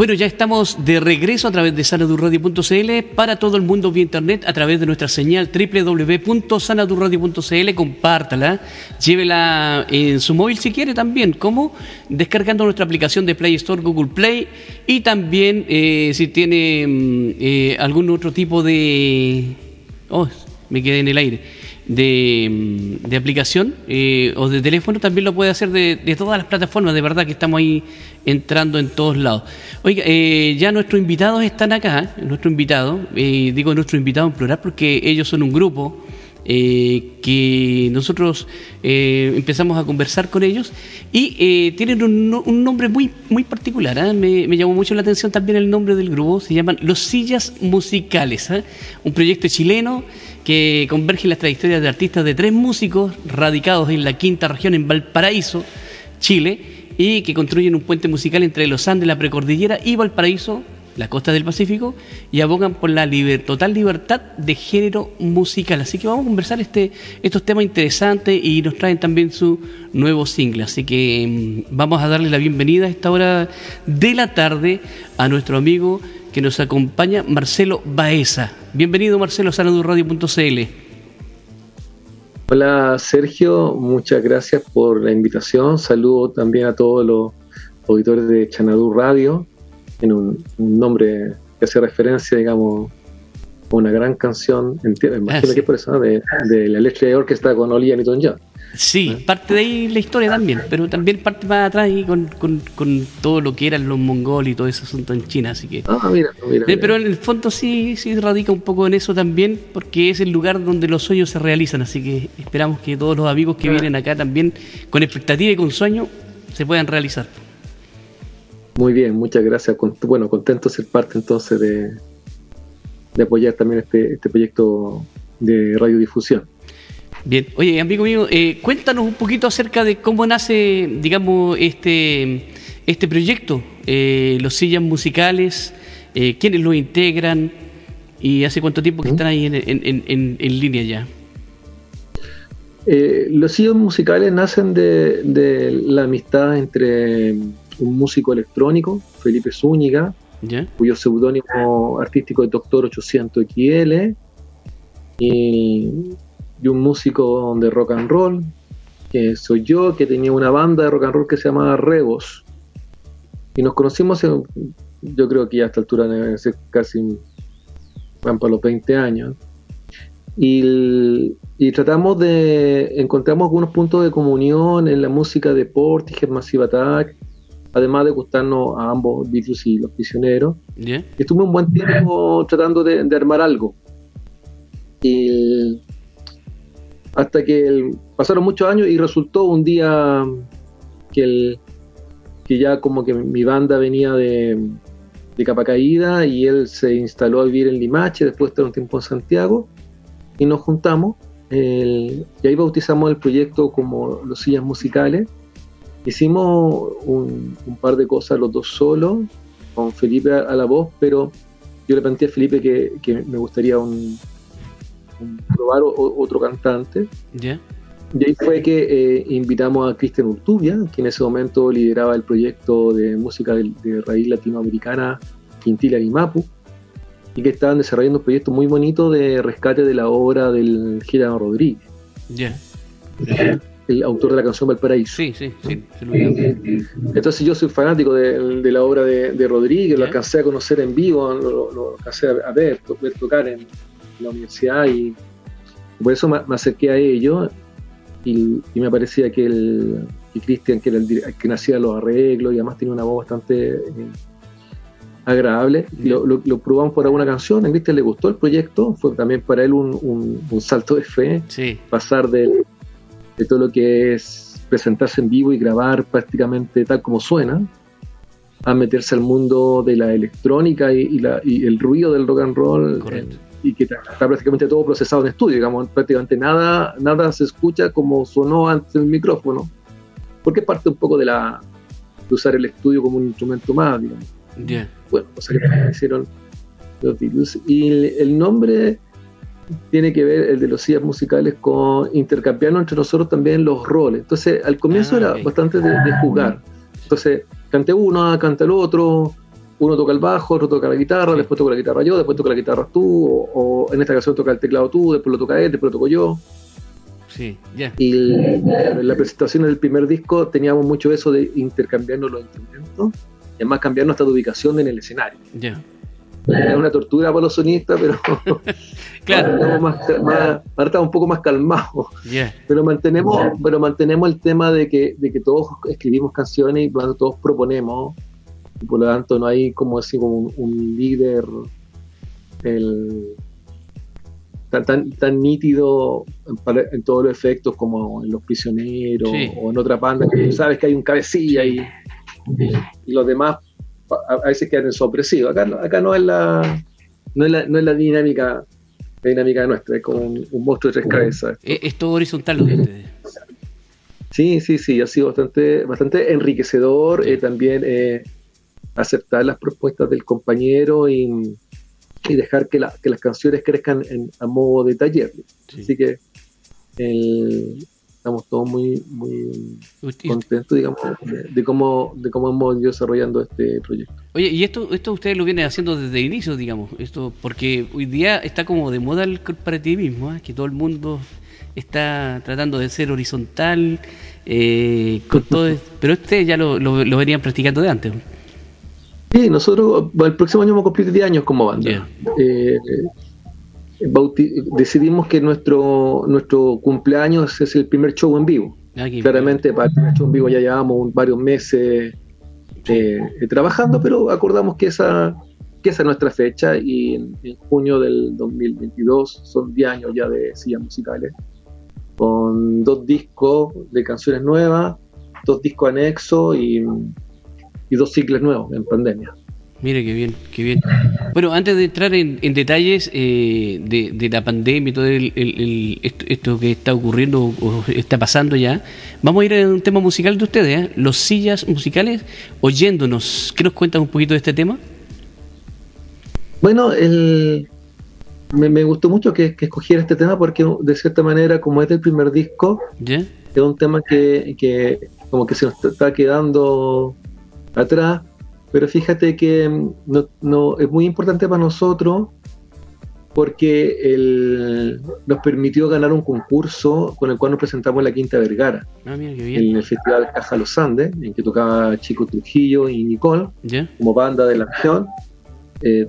Bueno, ya estamos de regreso a través de sanadurradio.cl para todo el mundo vía internet a través de nuestra señal www.sanadurradio.cl. Compártala, llévela en su móvil si quiere también, como descargando nuestra aplicación de Play Store, Google Play y también eh, si tiene mm, eh, algún otro tipo de... Oh, me quedé en el aire de, de aplicación eh, o de teléfono, también lo puede hacer de, de, todas las plataformas, de verdad que estamos ahí entrando en todos lados. Oiga, eh, ya nuestros invitados están acá, nuestro invitado, eh, digo nuestro invitado en plural porque ellos son un grupo. Que nosotros empezamos a conversar con ellos y tienen un, un, nombre muy, muy particular. ¿eh? Me, me, llamó mucho la atención también el nombre del grupo. Se llaman Los Sillas Musicales, ¿eh? un proyecto chileno que converge las trayectorias de artistas de tres músicos radicados en la quinta región, en Valparaíso, Chile, y que construyen un puente musical entre los Andes, la precordillera y Valparaíso, la costa del Pacífico, y abogan por la total libertad de género musical. Así que vamos a conversar este, estos temas interesantes y nos traen también su nuevo single. Así que mm, vamos a darle la bienvenida a esta hora de la tarde a nuestro amigo que nos acompaña Marcelo Baeza. Bienvenido Marcelo a sanadurradio.cl. Hola Sergio, muchas gracias por la invitación. Saludo también a todos los auditores de Chanadur Radio, en un, un nombre que hace referencia, digamos, a una gran canción, imagino ah, sí. que es por eso, de, de la letra de orquesta con Olivia Newton-John. Sí, parte de ahí la historia también, pero también parte más atrás y con, con, con, todo lo que eran los mongoles y todo ese asunto en China, así que... Ah, mira, mira, mira. Pero en el fondo sí, sí radica un poco en eso también, porque es el lugar donde los sueños se realizan, así que esperamos que todos los amigos que ah. vienen acá también, con expectativa y con sueño, se puedan realizar. Muy bien, muchas gracias. Bueno, contento de ser parte entonces de, de apoyar también este, este proyecto de radiodifusión. Bien, oye, amigo mío, eh, cuéntanos un poquito acerca de cómo nace, digamos, este, este proyecto, eh, los sillas musicales, eh, quiénes lo integran y hace cuánto tiempo que están ahí en, en, en, en línea ya. Eh, los sillas musicales nacen de, de, la amistad entre un músico electrónico, Felipe Zúñiga, cuyo seudónimo artístico es Doctor 800 XL, y y un músico de rock and roll, que soy yo, que tenía una banda de rock and roll que se llamaba Rebos. Y nos conocimos, en, yo creo que ya a esta altura casi van para los 20 años. Y, y, tratamos de, encontramos algunos puntos de comunión en la música de Portishead, Massive Attack, además de gustarnos a ambos Beatles y Los Prisioneros. Yeah. Estuve un buen tiempo tratando de, de armar algo. Y hasta que el, pasaron muchos años y resultó un día que, el, que ya como que mi banda venía de, de capa caída y él se instaló a vivir en Limache, después de un tiempo en Santiago y nos juntamos el, y ahí bautizamos el proyecto como Los Sillas Musicales. Hicimos un, un par de cosas los dos solos, con Felipe a, a la voz, pero yo le planteé a Felipe que, que me gustaría un, probar o, otro cantante. Yeah. Y ahí fue que eh, invitamos a Cristian Urtubia, que en ese momento lideraba el proyecto de música de, de raíz latinoamericana Quintila y Mapu, y que estaban desarrollando un proyecto muy bonito de rescate de la obra del Girano Rodríguez. Yeah. El autor de la canción Valparaíso. Sí, sí, sí. Entonces yo soy fanático de, de la obra de, de Rodríguez, lo alcancé a conocer en vivo, lo, lo alcancé a ver, ver tocar en, la universidad y por eso me, me acerqué a ellos y, y, me parecía que el que Cristian, que era el, que nacía los arreglos y además tenía una voz bastante eh, agradable, lo, lo, lo, probamos por alguna canción, a Cristian le gustó el proyecto, fue también para él un, un, un salto de fe, sí. pasar de, de todo lo que es presentarse en vivo y grabar prácticamente tal como suena, a meterse al mundo de la electrónica y, y, la, y el ruido del rock and roll. Correcto y que está prácticamente todo procesado en estudio, digamos, prácticamente nada, nada se escucha como sonó antes el micrófono, porque parte un poco de la de usar el estudio como un instrumento más, digamos. Yeah. Bueno, cosa que hicieron los Beatles. Y el, el, nombre tiene que ver, el de los sillas musicales, con intercambiarnos entre nosotros también los roles. Entonces, al comienzo ah, era okay. bastante de, de, jugar. Entonces, cante uno, canta el otro, uno toca el bajo, otro toca la guitarra, después toca la guitarra yo, después toca la guitarra tú, o, en esta ocasión toca el teclado tú, después lo toca él, después lo toco yo. Sí, ya. Y en la presentación del primer disco teníamos mucho eso de intercambiarnos los instrumentos y además cambiar nuestra ubicación en el escenario. Ya. Es una tortura para los sonistas, pero claro. más, estamos un poco más calmados. Pero mantenemos, pero mantenemos el tema de que, de que todos escribimos canciones y todos proponemos y por lo tanto no hay como así como un, líder tan, tan, nítido en, todos los efectos como en Los Prisioneros o en otra banda. Que sabes que hay un cabecilla y, y, los demás a, veces quedan ensopresivos. Acá, acá no es la no es la, no es la dinámica la dinámica nuestra, es como un, monstruo de tres cabezas. Es, todo horizontal lo de ustedes. Sí, sí, sí, ha sido bastante, bastante enriquecedor. Eh, también eh, aceptar las propuestas del compañero y, dejar que, que, las canciones crezcan en, a modo de taller. Así que estamos todos muy, muy contentos, digamos, de, cómo, de cómo hemos ido desarrollando este proyecto. Oye, y esto, esto ustedes lo vienen haciendo desde el inicio, digamos, esto porque hoy día está como de moda el corporativismo, ¿eh? que todo el mundo está tratando de ser horizontal, eh, con todo, pero ustedes ya lo, lo, lo venían practicando de antes. Sí, nosotros el próximo año vamos a cumplir 10 años como banda. Eh, decidimos que nuestro nuestro cumpleaños es el primer show en vivo. Ah, Claramente para el primer show en vivo ya llevamos varios meses eh, trabajando, pero acordamos que esa, que esa es nuestra fecha y en, junio del 2022 son 10 años ya de sillas musicales, con dos discos de canciones nuevas, dos discos anexos y y dos ciclos nuevos en pandemia. Mire qué bien, qué bien. Bueno, antes de entrar en, detalles eh, de, la pandemia y todo esto, que está ocurriendo o está pasando ya, vamos a ir a un tema musical de ustedes, ¿eh? los sillas musicales, oyéndonos. ¿Qué nos cuentan un poquito de este tema? Bueno, el, me, gustó mucho que, escogiera este tema porque de cierta manera, como es del primer disco, es un tema que, que como que se nos está quedando atrás, pero fíjate que mm, no, es muy importante para nosotros porque nos permitió ganar un concurso con el cual nos presentamos en la Quinta Vergara, ah, en el Festival Caja Los Andes, en que tocaba Chico Trujillo y Nicole como banda de la acción. Eh,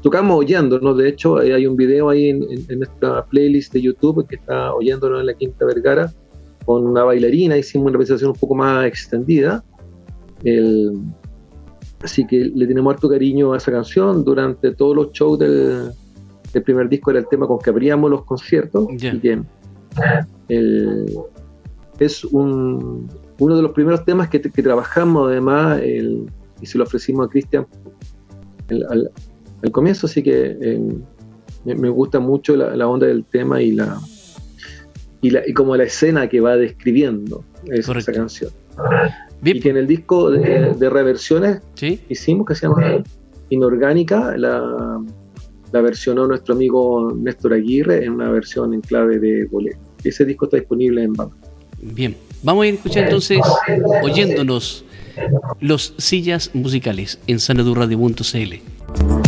tocamos oyéndonos, de hecho eh, hay un video ahí en, en, nuestra playlist de YouTube que está oyéndonos en la Quinta Vergara con una bailarina, hicimos una presentación un poco más extendida así que le tenemos harto cariño a esa canción. Durante todos los shows del, primer disco era el tema con que abríamos los conciertos. es un, uno de los primeros temas que, trabajamos además y se lo ofrecimos a Cristian al, comienzo, así que em, me, gusta mucho la, onda del tema y la, y la y como la escena que va describiendo esa canción. Y que en el disco de, reversiones hicimos, que se llama Inorgánica, la, la versionó nuestro amigo Néstor Aguirre en una versión en clave de bolero. Ese disco está disponible en banda. Bien, vamos a ir escuchando entonces, oyéndonos los sillas musicales en sanadurradio.cl.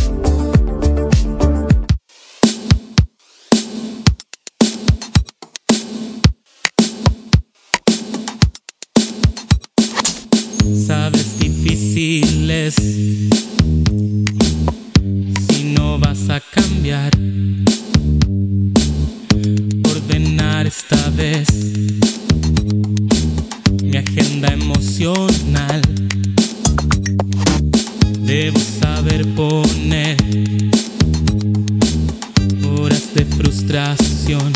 saber poner horas de frustración.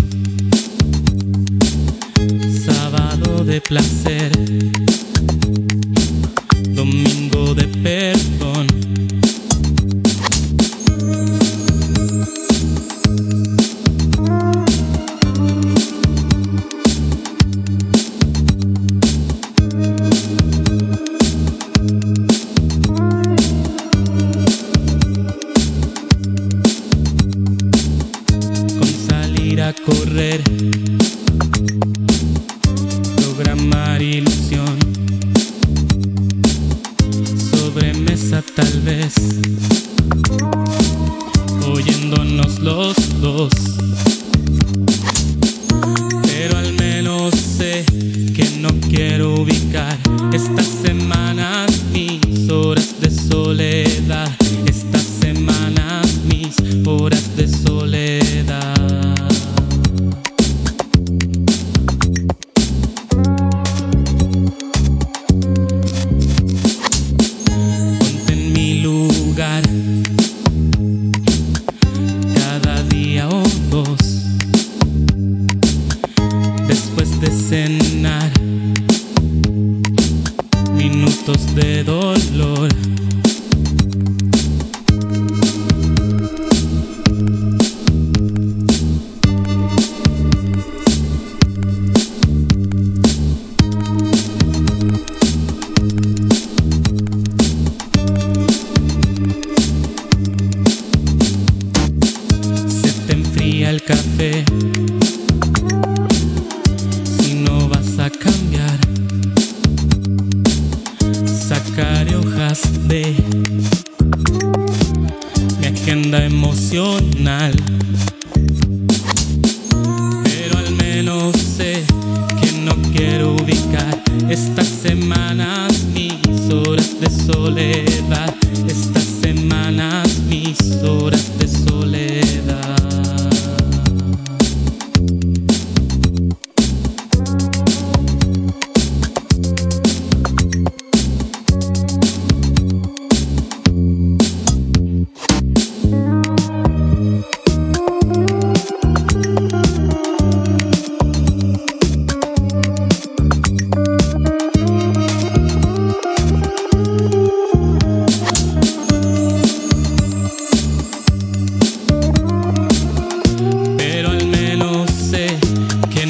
Sábado de placer minutos de dolor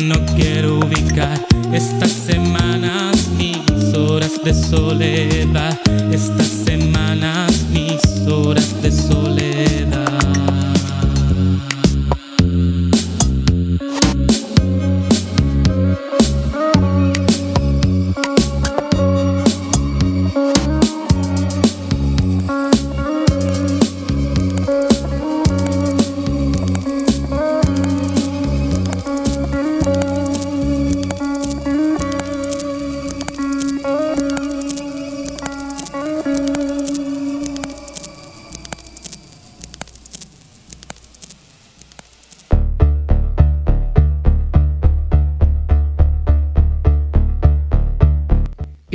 no quiero ubicar estas semanas mis horas de soledad, estas semanas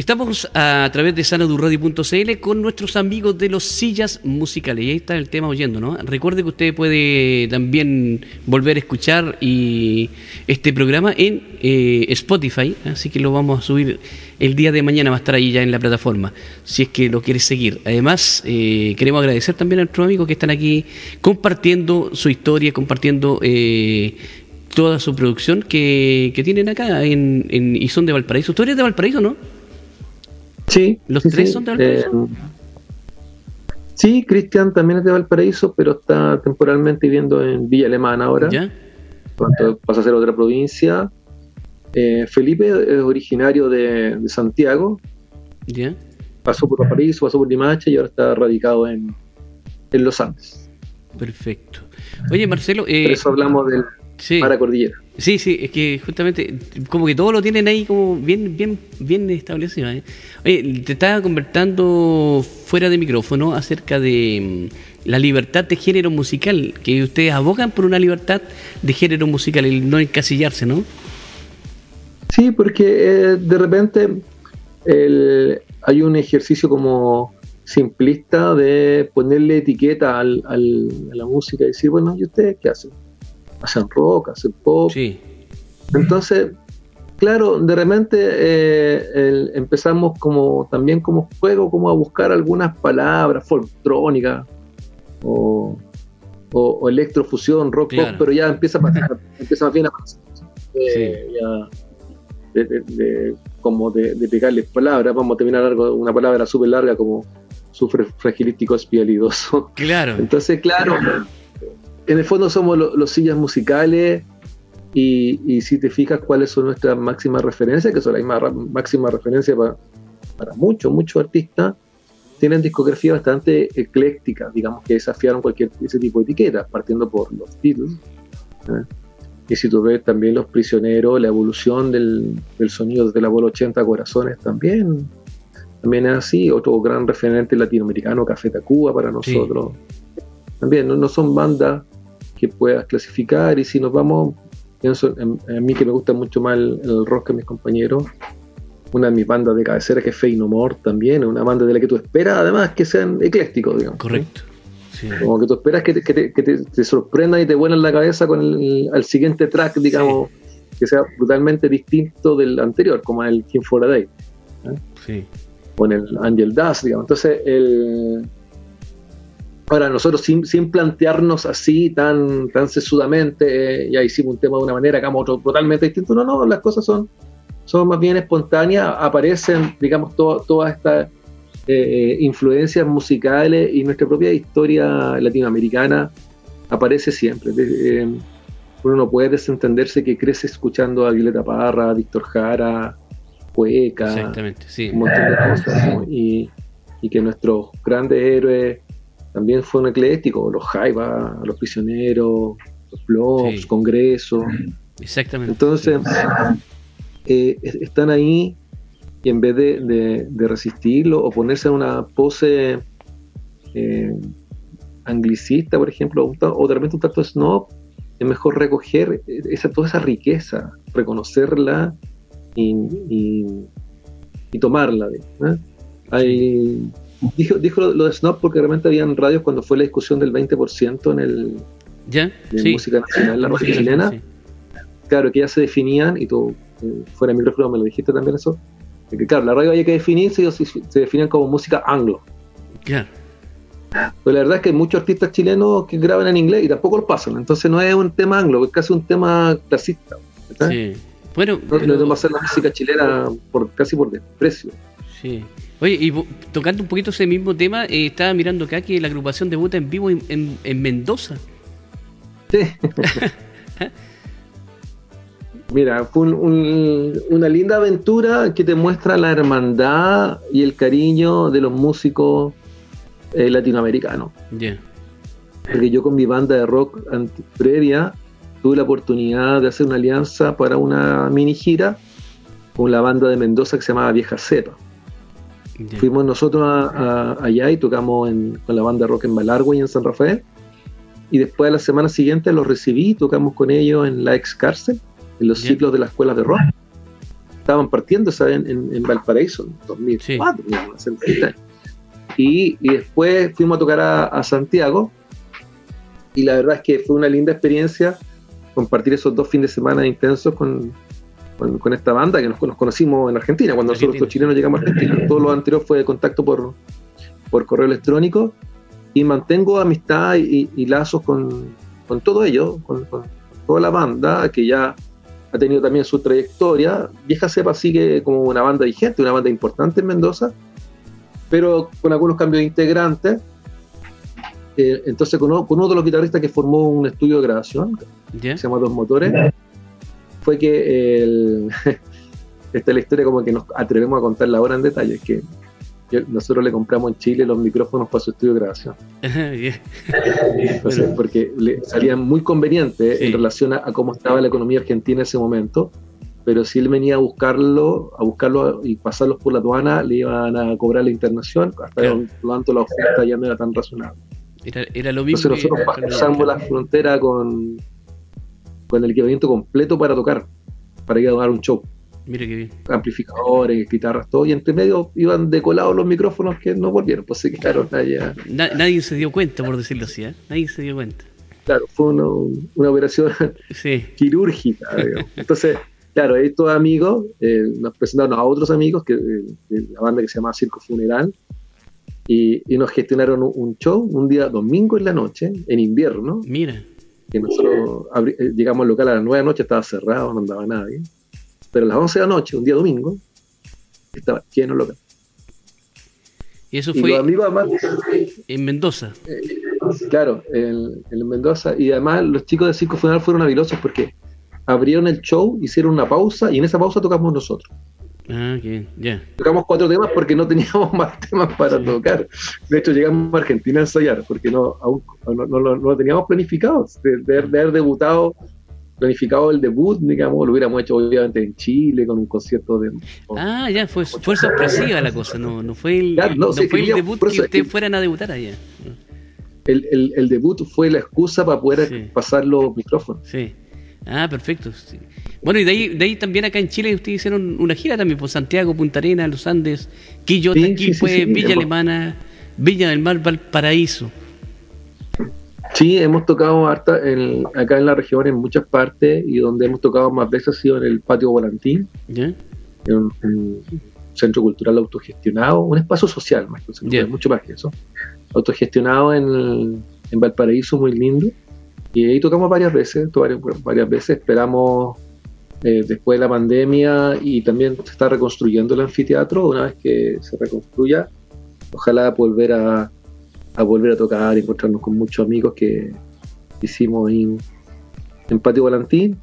Estamos a través de sanadurradio.cl con nuestros amigos de los sillas musicales. Y ahí está el tema oyendo, ¿no? Recuerde que usted puede también volver a escuchar y este programa en eh, Spotify, así que lo vamos a subir el día de mañana, va a estar ahí ya en la plataforma, si es que lo quieres seguir. Además, eh, queremos agradecer también a nuestros amigos que están aquí compartiendo su historia, compartiendo eh, toda su producción que, que tienen acá en, en, y son de Valparaíso. ¿Tú eres de Valparaíso, no? Sí. ¿Los sí, tres sí. son de Valparaíso? Eh, sí, Cristian también es de Valparaíso, pero está temporalmente viviendo en Villa Alemana ahora. ¿Ya? Pronto pasa a ser otra provincia. Eh, Felipe es originario de, de Santiago, ¿Ya? pasó por Valparaíso, pasó por Limache y ahora está radicado en, en Los Andes. Perfecto. Oye, Marcelo, eh, Por eso hablamos del sí, Para Cordillera. sí, sí, es que justamente como que todo lo tienen ahí como bien, bien, bien establecido. ¿eh? Oye, te estaba conversando fuera de micrófono acerca de mm, la libertad de género musical, que ustedes abogan por una libertad de género musical, el no encasillarse, ¿no? Sí, porque eh, de repente el- hay un ejercicio como simplista de ponerle etiqueta al, al- a la música y decir, bueno, ¿y ustedes qué hacen? Hacen rock, hacen pop. Sí, Entonces, claro, de repente eh, el- empezamos como también como juego, como a buscar algunas palabras folctrónicas o, o, o electrofusión, rock pop, pero ya empieza a pasar, empieza más bien a pasar. eh, ya de, de- de- como de, de pegarles palabras, vamos a terminar algo, una palabra súper larga como sufre fragilístico espialidoso. claro. Entonces, claro, en el fondo somos lo- los sillas musicales y, y si te fijas cuáles son nuestras máximas referencias, que son las mismas máximas referencias para, para muchos, muchos artistas, tienen discografía bastante ecléctica, digamos que desafiaron cualquier ese tipo de etiqueta, partiendo por los Beatles. ¿eh? Y si tú ves también Los Prisioneros, la evolución del, sonido desde la bola 80 Corazones también, también es así. Otro gran referente latinoamericano, Café Tacuba para nosotros. También no, son bandas que puedas clasificar y si nos vamos, pienso en, a mí que me gusta mucho más el rock que mis compañeros, una de mis bandas de cabecera que es Fey No More también, una banda de la que tú esperas además que sean eclécticos, digamos. Correcto. Como que tú esperas que, te, que, te, sorprenda y te vuela en la cabeza con el, siguiente track, digamos, que sea brutalmente distinto del anterior, como el King for a Day. ¿eh? Sí. O en el Angel Dust, digamos. Entonces, el, Ahora, nosotros sin, sin, plantearnos así tan, tan sesudamente, eh, ya hicimos un tema de una manera, hagamos otro totalmente distinto. No, no, las cosas son, son más bien espontáneas, aparecen, digamos, todas estas eh, influencias musicales y nuestra propia historia latinoamericana aparece siempre. Eh, uno no puede desentenderse que crece escuchando a Violeta Parra, a Víctor Jara, Cueca, un montón de cosas, y, que nuestros grandes héroes también fueron eclécticos, los Jaiba, los prisioneros, los blogs, congresos. Exactamente. Entonces, eh, están ahí y en vez de, resistirlo o ponerse en una pose eh, anglicista, por ejemplo, o de repente un tanto snob, es mejor recoger esa, toda esa riqueza, reconocerla y, tomarla. Dijo, dijo lo, de snob porque realmente habían radios cuando fue la discusión del 20% en el ¿Ya? música nacional, la música chilena. Claro, que ya se definían, y tú fuera de micrófono me lo dijiste también eso, que claro, la radio había que definirse y se, definían como música anglo. Claro. Pues la verdad es que hay muchos artistas chilenos que graban en inglés y tampoco lo pasan, entonces no es un tema anglo, es casi un tema clasista. Sí. Bueno, no, pero... hacer la música chilena por casi por desprecio. Sí. Oye, y tocando un poquito ese mismo tema, eh, estaba mirando acá que la agrupación debuta en vivo en, en Mendoza. Sí. Mira, fue una linda aventura que te muestra la hermandad y el cariño de los músicos eh, latinoamericanos. Porque yo con mi banda de rock previa tuve la oportunidad de hacer una alianza para una mini gira con la banda de Mendoza que se llamaba Vieja Cepa. Fuimos nosotros allá y tocamos con la banda rock en Balargüe y en San Rafael. Y después a la semana siguiente los recibí, tocamos con ellos en la ex cárcel en los ciclos de las escuelas de rock. Estaban partiendo en, en, Valparaíso en 2004, y, y, después fuimos a tocar a, Santiago. Y la verdad es que fue una linda experiencia compartir esos dos fines de semana intensos con, con, esta banda que nos, conocimos en Argentina, cuando nosotros los chilenos llegamos a Argentina. Todo lo anterior fue de contacto por, por correo electrónico y mantengo amistad y, lazos con, con, todo ello, con, con, toda la banda, que ya ha tenido también su trayectoria. Vieja Cepa sigue como una banda vigente, una banda importante en Mendoza, pero con algunos cambios de integrantes. Eh, entonces, con uno, de los guitarristas que formó un estudio de grabación, que se llama Dos Motores, fue que el, esta es la historia como que nos atrevemos a contarla ahora en detalle, que nosotros le compramos en Chile los micrófonos para su estudio de grabación. porque le salían muy convenientes en relación a, cómo estaba la economía argentina en ese momento, pero si él venía a buscarlo, a buscarlo y pasarlos por la aduana, le iban a cobrar la internación, hasta lo tanto la oferta ya no era tan razonable. Era, lo mismo. Entonces nosotros pasamos la frontera con, con el equipamiento completo para tocar, para ir a dar un show. Mire qué bien. Amplificadores, guitarras, todo, y entre medio iban decolados los micrófonos que no volvieron, pues se quedaron allá. nadie se dio cuenta, por decirlo así, ¿eh? Nadie se dio cuenta. Claro, fue una, operación quirúrgica. Entonces, claro, estos amigos eh, nos presentaron a otros amigos que, de, la banda que se llama Circo Funeral y, nos gestionaron un, show un día domingo en la noche, en invierno. Mira. Que nosotros eh, llegamos al local a las 9 de la noche, estaba cerrado, no andaba nadie pero a las 11 de la noche, un día domingo, estaba lleno local. Y eso fue en Mendoza. Eh, claro, en, Mendoza. Y además los chicos de Circo Funeral fueron habilosos porque abrieron el show, hicieron una pausa y en esa pausa tocamos nosotros. Ah, bien, ya. Tocamos cuatro temas porque no teníamos más temas para tocar. De hecho, llegamos a Argentina a ensayar porque no, aún, no, lo teníamos planificado. De, haber debutado, planificado el debut, digamos, lo hubiéramos hecho obviamente en Chile con un concierto de. ah, ya, fue, fue sorpresiva la cosa, no, no fue el, no, fue el debut que ustedes fueran a debutar allá. El, el, debut fue la excusa para poder pasar los micrófonos. Sí. Ah, perfecto. Bueno, y de ahí, de ahí también acá en Chile ustedes hicieron una gira también por Santiago, Punta Arenas, Los Andes, Quillota, sí, Villa Alemana, Villa del Mar, Valparaíso. Sí, hemos tocado harta acá en la región en muchas partes y donde hemos tocado más veces ha sido en el Patio Volantín. En, un centro cultural autogestionado, un espacio social más que mucho más que eso, autogestionado en, en Valparaíso, muy lindo y ahí tocamos varias veces, varias, veces, esperamos eh, después de la pandemia y también se está reconstruyendo el anfiteatro, una vez que se reconstruya, ojalá volver a, volver a tocar, encontrarnos con muchos amigos que hicimos en, en Patio Valentín.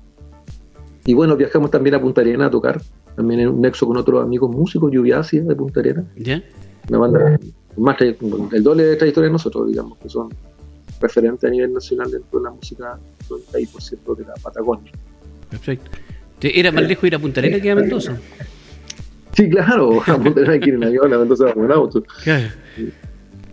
Y bueno, viajamos también a Punta Arena a tocar, también en un nexo con otros amigos músicos, Lluviacia de Punta Arena. ¿Ya? Una banda más el doble de trayectoria de nosotros, digamos, que son referente a nivel nacional dentro de la música del 96% de la Patagonia. Perfecto. ¿Era más lejos ir a Punta Arenas que a Mendoza? Sí, claro, a Punta Arenas hay que ir en avión, a Mendoza en auto. Claro.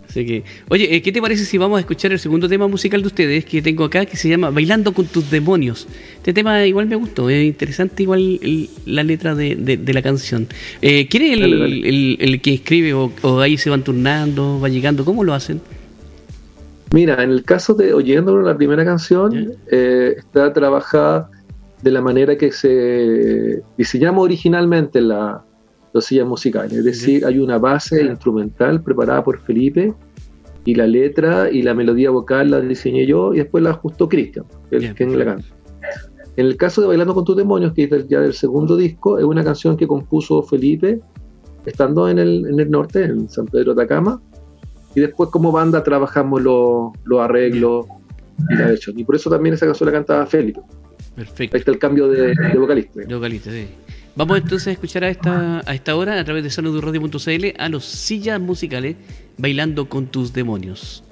Así que, oye, eh, ¿qué te parece si vamos a escuchar el segundo tema musical de ustedes que tengo acá, que se llama Bailando con tus demonios? Este tema igual me gustó, es interesante igual la letra de, la canción. Eh, ¿Quién es el, que escribe o, o, ahí se van turnando, va llegando? ¿Cómo lo hacen? Mira, en el caso de Oyéndolo, la primera canción, eh, está trabajada de la manera que se diseñamos originalmente la, los sillas musicales. Es decir, hay una base instrumental preparada por Felipe y la letra y la melodía vocal la diseñé yo y después la ajustó Cristian, que es quien la canta. En el caso de Bailando con tus demonios, que es ya del segundo disco, es una canción que compuso Felipe estando en el, en el norte, en San Pedro de Atacama, y después como banda trabajamos los, arreglos y la versión. Y por eso también esa canción la cantaba Félix. Perfecto. Ahí está el cambio de, vocalista. De vocalista, sí. Vamos entonces a escuchar a esta, a esta hora, a través de saludurradio.cl, a los sillas musicales bailando con tus demonios.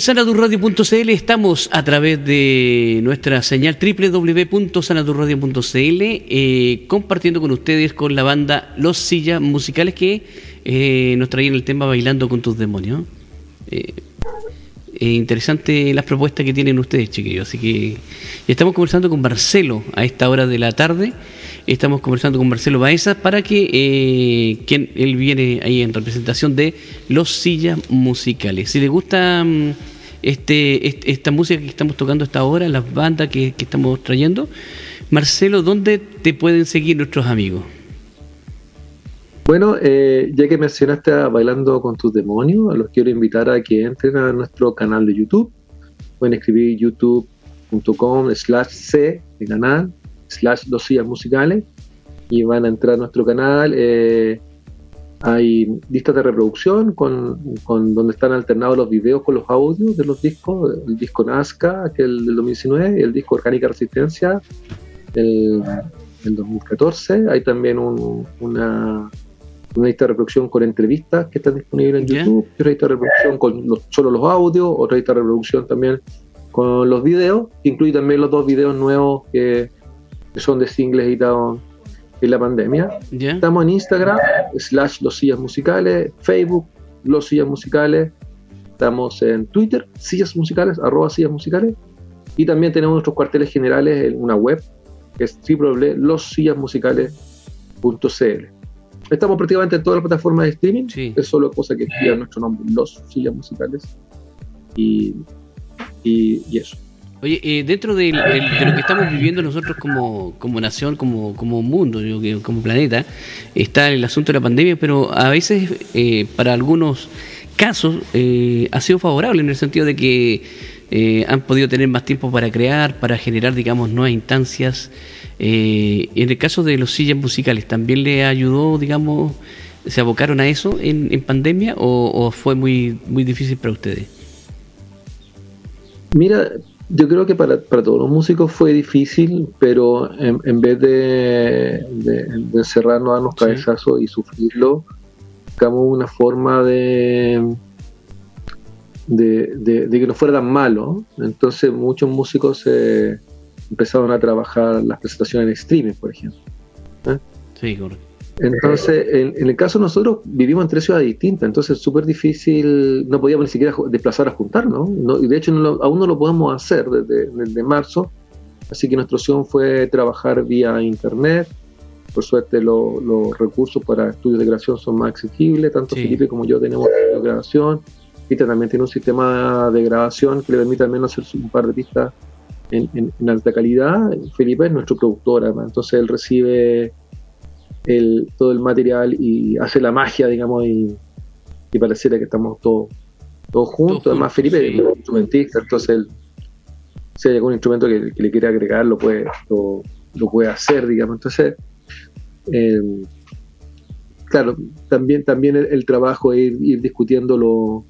sanadurradio.cl estamos a través de nuestra señal www.sanadurradio.cl eh, compartiendo con ustedes con la banda Los Sillas Musicales que eh, nos traían el tema Bailando con tus demonios. Eh, interesante las propuestas que tienen ustedes, chiquillos. Así que estamos conversando con Marcelo a esta hora de la tarde. Estamos conversando con Marcelo Baeza para que eh, quien él viene ahí en representación de los sillas musicales. Si le gusta mm, este, esta música que estamos tocando hasta ahora, las bandas que, estamos trayendo, Marcelo, ¿dónde te pueden seguir nuestros amigos? Bueno, eh, ya que mencionaste a Bailando con tus demonios, los quiero invitar a que entren a nuestro canal de YouTube. Pueden escribir youtube.com slash c de canal slash dos sillas musicales y van a entrar a nuestro canal. Eh, hay listas de reproducción con, con, donde están alternados los videos con los audios de los discos, el disco Nazca, que es el del 2019, y el disco Orgánica Resistencia del, 2014. Hay también una, una lista de reproducción con entrevistas que están disponibles en YouTube, otra lista de reproducción con solo los audios, otra lista de reproducción también con los videos, incluye también los dos videos nuevos que que son de singles editados en la pandemia. Estamos en Instagram, slash los sillas musicales, Facebook, los sillas musicales, estamos en Twitter, sillas musicales, arroba sillas musicales, y también tenemos nuestros cuarteles generales en una web, que es www.lossillasmusicales.cl. Estamos prácticamente en todas las plataformas de streaming, es solo cosa que escriban nuestro nombre, los sillas musicales, y, y eso. Oye, eh, dentro de, lo que estamos viviendo nosotros como, nación, como, como mundo, como planeta, está el asunto de la pandemia, pero a veces eh, para algunos casos eh, ha sido favorable en el sentido de que han podido tener más tiempo para crear, para generar, digamos, nuevas instancias. en el caso de los sillas musicales, ¿también le ayudó, digamos, se abocaron a eso en, en pandemia o, o fue muy, muy difícil para ustedes? Mira, yo creo que para, todos los músicos fue difícil, pero en, vez de, de, cerrarnos a los cabezazos y sufrirlo, buscamos una forma de, de, que no fuera tan malo. Entonces muchos músicos empezaron a trabajar las presentaciones en streaming, por ejemplo. ¿eh? Sí, correcto. Entonces, en, el caso de nosotros vivimos en tres ciudades distintas, entonces es súper difícil, no podíamos ni siquiera desplazar a juntarnos, ¿no? y de hecho aún no lo podemos hacer desde, marzo, así que nuestra opción fue trabajar vía internet, por suerte los recursos para estudios de grabación son más accesibles, tanto Felipe como yo tenemos de grabación, Felipe también tiene un sistema de grabación que le permite al menos hacer un par de pistas en, alta calidad, Felipe es nuestro productor, entonces él recibe el, todo el material y hace la magia, digamos, y, y pareciera que estamos todos todos juntos. Además, Felipe es un instrumentista, entonces él, si hay algún instrumento que, le quiere agregar, lo puede, lo, puede hacer, digamos. Entonces, eh, claro, también, también el, trabajo es ir, discutiendo lo,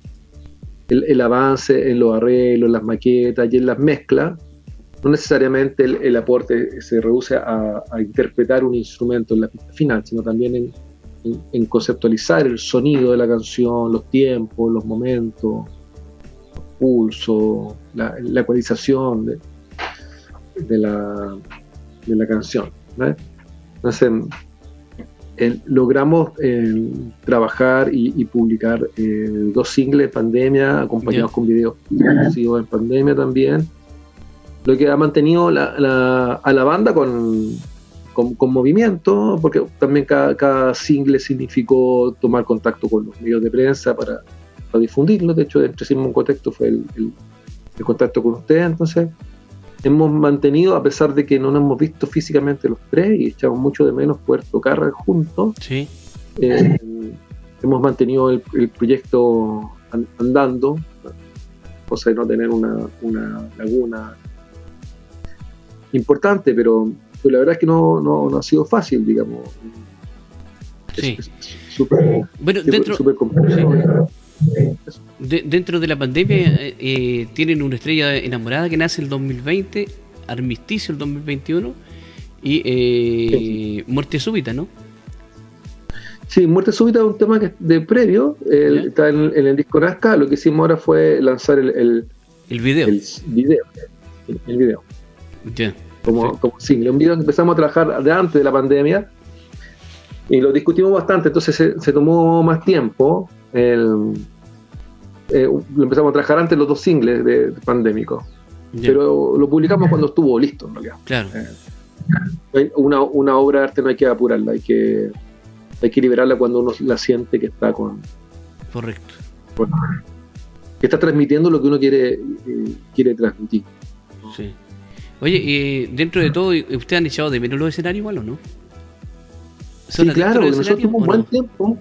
el, el, avance en los arreglos, las maquetas y en las mezclas no necesariamente el, aporte se reduce a, interpretar un instrumento en la pista final, sino también en, conceptualizar el sonido de la canción, los tiempos, los momentos, los pulsos, la, ecualización de, la, de la canción. Entonces, logramos eh, trabajar y, publicar eh, dos singles en pandemia, acompañados con videos en pandemia también lo que ha mantenido a la banda con, con, movimiento, porque también cada, single significó tomar contacto con los medios de prensa para, difundirlo. De hecho, entre un contexto fue el, contacto con ustedes. Entonces, hemos mantenido, a pesar de que no nos hemos visto físicamente los tres y echamos mucho de menos poder tocar juntos, sí. Eh, hemos mantenido el, proyecto andando, cosa de no tener una, una laguna importante, pero, la verdad es que no, no, ha sido fácil, digamos. Sí. bueno, dentro, dentro de la pandemia eh, eh, tienen una estrella enamorada que nace el 2020, armisticio el 2021 y eh, muerte súbita, ¿no? Sí, Muerte Súbita es un tema que de previo, está en, el disco Nazca, lo que hicimos ahora fue lanzar el, el, el video. El video. El, video. Como, como single. Un video que empezamos a trabajar de antes de la pandemia y lo discutimos bastante, entonces se, tomó más tiempo. El, eh, lo empezamos a trabajar antes los dos singles de, pandémico. Pero lo publicamos cuando estuvo listo, en realidad. Claro. Eh, una, una obra de arte no hay que apurarla, hay que hay que liberarla cuando uno la siente que está con. Correcto. que está transmitiendo lo que uno quiere, eh, quiere transmitir. Sí. Oye, y dentro de todo, ¿ustedes han echado de menos los escenarios igual o no? Sí, claro, nosotros tuvimos un buen tiempo,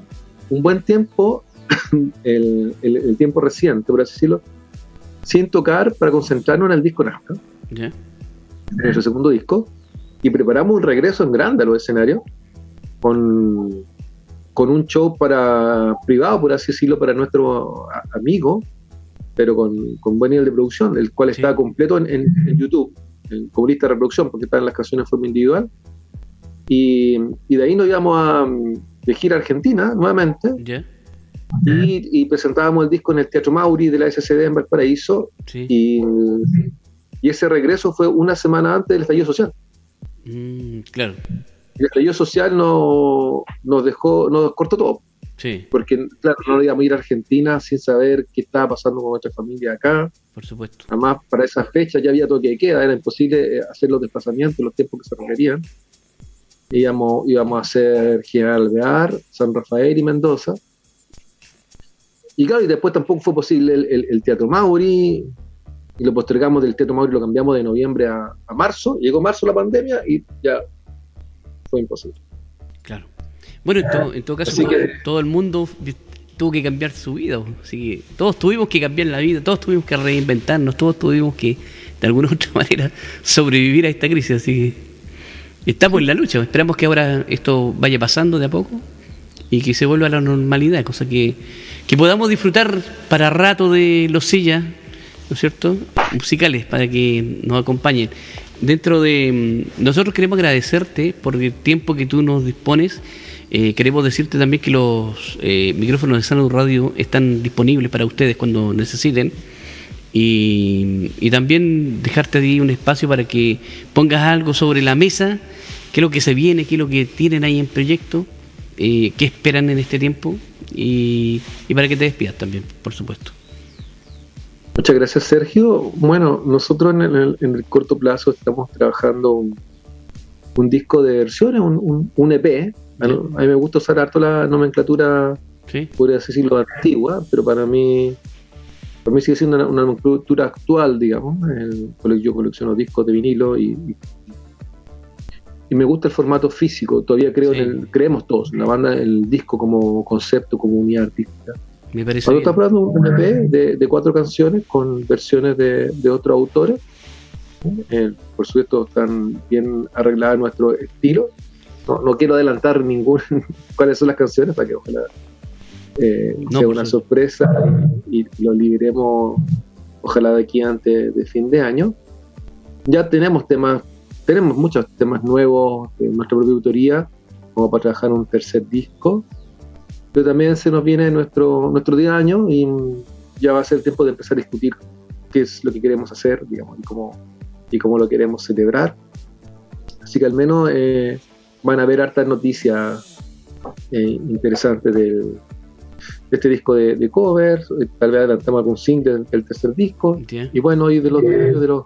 un buen tiempo, el, el, tiempo reciente, por así decirlo, sin tocar para concentrarnos en el disco Nazca. En nuestro segundo disco. Y preparamos un regreso en grande a los escenarios con, con un show para privado, por así decirlo, para nuestro amigo, pero con, buen nivel de producción, el cual está completo en, YouTube, en, como lista de reproducción, porque están las canciones en forma individual. Y, de ahí nos íbamos a, de gira a Argentina nuevamente. Y, presentábamos el disco en el Teatro Mauri de la SCD en Valparaíso. Y, y, ese regreso fue una semana antes del estallido social. Mm, claro el estallido social no, nos dejó, nos cortó todo. Sí. Porque, claro, no íbamos a ir a Argentina sin saber qué estaba pasando con nuestra familia acá. Por supuesto. Además, para esa fecha ya había toque de queda, era imposible eh, hacer los desplazamientos, los tiempos que se requerían. Íbamos, íbamos a hacer General Alvear, San Rafael y Mendoza. Y claro, y después tampoco fue posible el, Teatro Mauri, y lo postergamos del Teatro Mauri, lo cambiamos de noviembre a, a marzo. Llegó marzo la pandemia y ya fue imposible. Claro. Bueno, en todo, caso, todo, el mundo tuvo que cambiar su vida. Así que todos tuvimos que cambiar la vida, todos tuvimos que reinventarnos, todos tuvimos que, de alguna u otra manera, sobrevivir a esta crisis. Así que estamos en la lucha. Esperamos que ahora esto vaya pasando de a poco y que se vuelva a la normalidad, cosa que, que podamos disfrutar para rato de los sillas, ¿no es cierto? Musicales, para que nos acompañen dentro de... Mm, nosotros queremos agradecerte por el tiempo que tú nos dispones. Eh, queremos decirte también que los eh, micrófonos de Salud Radio están disponibles para ustedes cuando necesiten. Y, también dejarte ahí un espacio para que pongas algo sobre la mesa, qué es lo que se viene, qué es lo que tienen ahí en proyecto, eh, qué esperan en este tiempo y para que te despidas también, por supuesto. Muchas gracias, Sergio. Bueno, nosotros en el, corto plazo estamos trabajando un, disco de versiones, un, EP. A, mí me gusta usar harto la nomenclatura, podría decirlo, antigua, pero para mí, para mí sigue siendo una, nomenclatura actual, digamos. yo colecciono discos de vinilo y, y, me gusta el formato físico. Todavía creo en el, creemos todos en la banda, el disco como concepto, como unidad artística. Me parece Cuando está hablando un EP de, cuatro canciones con versiones de, otros autores, eh, por supuesto están bien arregladas en nuestro estilo. No, quiero adelantar ningún cuáles son las canciones para que ojalá eh, sea una sorpresa y, lo liberemos ojalá de aquí antes de fin de año. Ya tenemos temas, tenemos muchos temas nuevos de nuestra propia autoría, como para trabajar un tercer disco pero también se nos viene nuestro, nuestro día de año y ya va a ser tiempo de empezar a discutir qué es lo que queremos hacer, digamos, y cómo, y cómo lo queremos celebrar. Así que al menos eh, van a haber hartas noticias eh, interesantes de este disco de, cover, tal vez adelantamos algún single del, tercer disco, y bueno, y de los, de los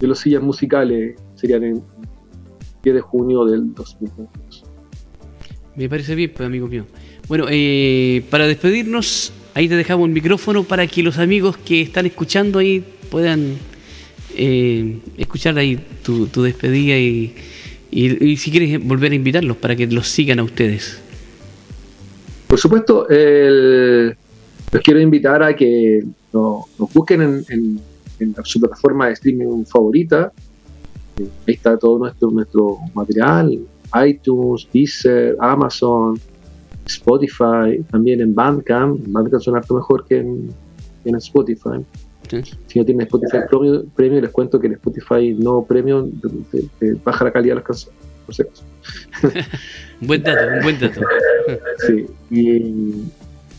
de los sillas musicales serían en 10 de junio del 2022. Me parece bien, pues, amigo mío. Bueno, eh, para despedirnos, ahí te dejamos el micrófono para que los amigos que están escuchando ahí puedan eh, escuchar ahí tu, despedida y, si quieres volver a invitarlos para que los sigan a ustedes. Por supuesto, los quiero invitar a que nos, busquen en, su plataforma de streaming favorita. Ahí está todo nuestro, nuestro material, iTunes, Deezer, Amazon, Spotify, también en Bandcamp. Bandcamp suena harto mejor que en, Spotify. Si no tienen Spotify premium, les cuento que en Spotify no premium te, baja la calidad de las canciones. por si acaso. buen dato, un buen dato. sí,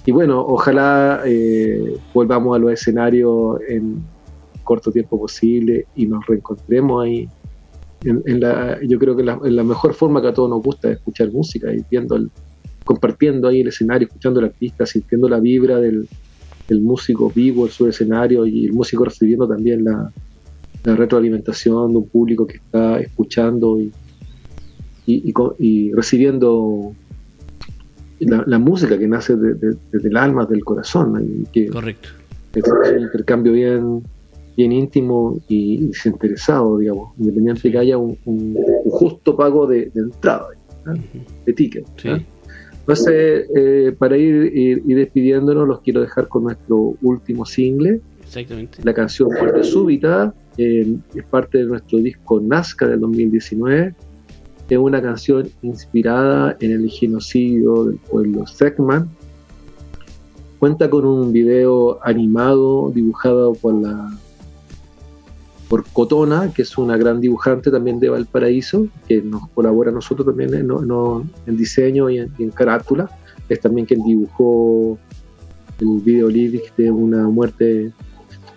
y, bueno, ojalá eh, volvamos a los escenarios en corto tiempo posible y nos reencontremos ahí. En, la, yo creo que la, la, mejor forma que a todos nos gusta es escuchar música y viendo el, compartiendo ahí el escenario, escuchando al artista, sintiendo la vibra del, del músico vivo en su escenario y el músico recibiendo también la, la retroalimentación de un público que está escuchando y, y, recibiendo la, música que nace desde el alma, del corazón. que Correcto. Es un intercambio bien, bien íntimo y desinteresado, digamos, independiente de que haya un, justo pago de, entrada, de ticket. Entonces, eh, para ir, ir, despidiéndonos, los quiero dejar con nuestro último single. Exactamente. La canción Fuerte Súbita, es parte de nuestro disco Nazca del 2019. Es una canción inspirada en el genocidio del pueblo Sekman. Cuenta con un video animado dibujado por la por Cotona, que es una gran dibujante también de Valparaíso, que nos colabora a nosotros también en, diseño y en, carátula. Es también quien dibujó el video líric de una muerte,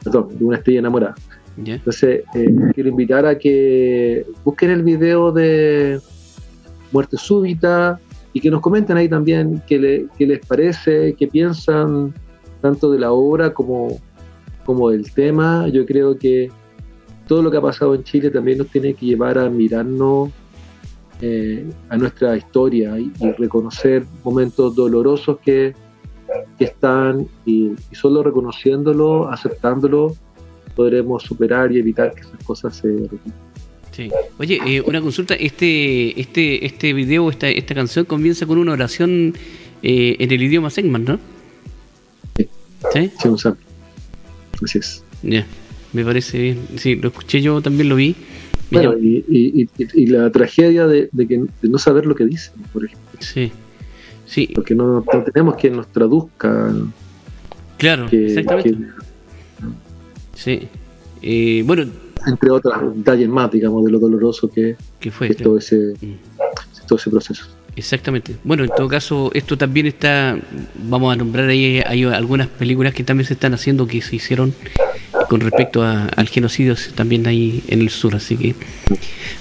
perdón, de una estrella enamorada. Entonces, eh, quiero invitar a que busquen el video de Muerte Súbita y que nos comenten ahí también qué, qué les parece, qué piensan tanto de la obra como, como del tema. Yo creo que todo lo que ha pasado en Chile también nos tiene que llevar a mirarnos eh, a nuestra historia y, reconocer momentos dolorosos que, están y, solo reconociéndolo, aceptándolo, podremos superar y evitar que esas cosas se repitan. Sí. Oye, eh, una consulta, este este este video, esta, esta canción comienza con una oración eh, en el idioma Segman, ¿no? Sí. ¿Sí? Sí, un Así es. Ya. Me parece bien. Sí, lo escuché yo, también lo vi. Bueno, y, y, la tragedia de, que, no saber lo que dicen, por ejemplo. Sí, sí. Porque no, tenemos que nos traduzca. Claro, exactamente. sí. Eh, bueno. Entre otros detalles más, digamos, de lo doloroso que, fue todo, ese, mm. todo ese proceso. Exactamente. Bueno, en todo caso, esto también está, vamos a nombrar ahí, hay algunas películas que también se están haciendo que se hicieron con respecto al genocidio también ahí en el sur. Así que,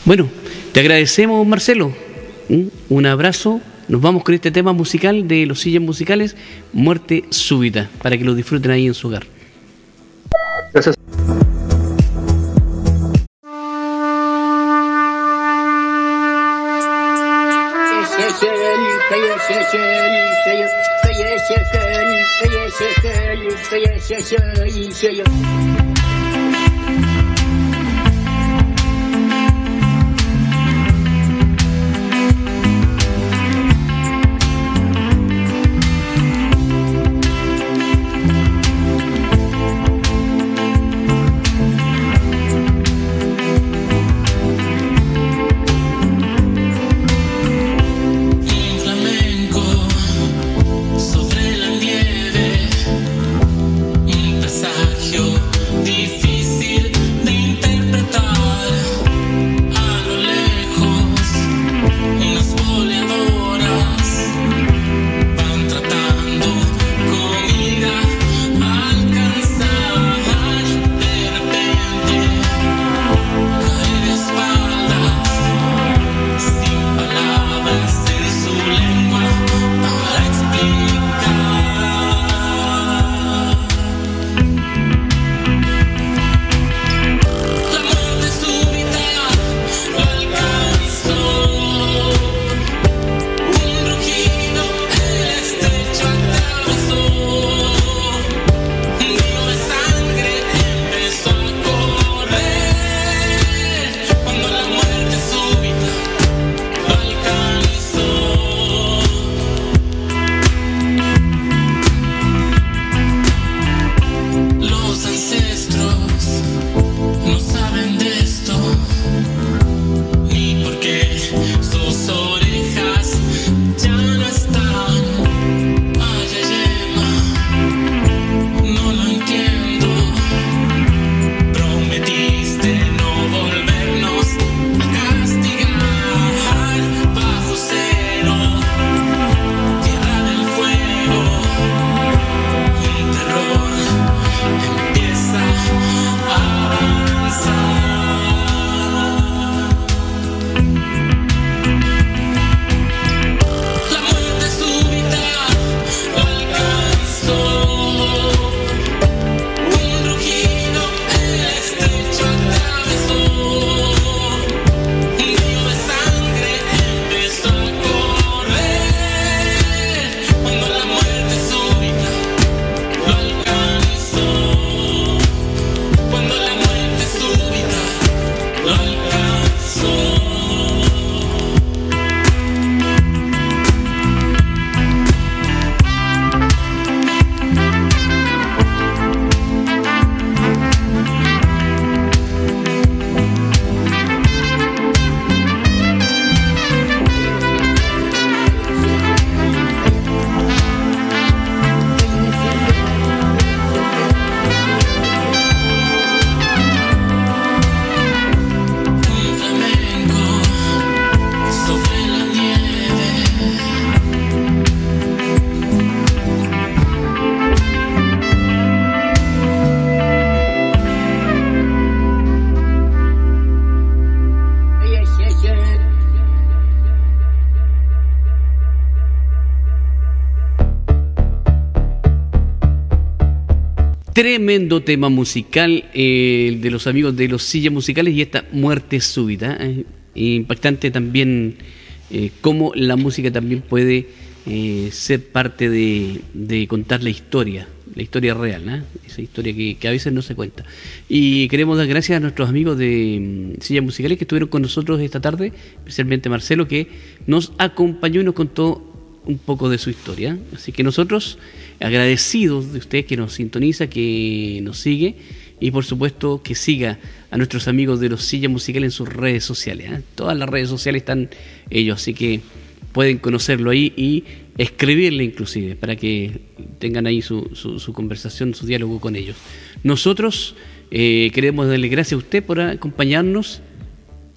bueno, te agradecemos, Marcelo. Un abrazo. Nos vamos con este tema musical de los sillas musicales, Muerte Súbita, para que lo disfruten ahí en su hogar. Gracias. Tremendo tema musical eh, de los amigos de los sillas musicales y esta muerte súbita. Eh, impactante también eh, cómo la música también puede ser parte de, contar la historia, la historia real, esa historia que, a veces no se cuenta. Y queremos dar gracias a nuestros amigos de mm, sillas musicales que estuvieron con nosotros esta tarde, especialmente Marcelo, que nos acompañó y nos contó un poco de su historia. Así que nosotros agradecidos de usted que nos sintoniza, que nos sigue y por supuesto que siga a nuestros amigos de los sillas musicales en sus redes sociales. ¿eh? Todas las redes sociales están ellos, así que pueden conocerlo ahí y escribirle inclusive para que tengan ahí su, su, conversación, su diálogo con ellos. Nosotros eh, queremos darle gracias a usted por acompañarnos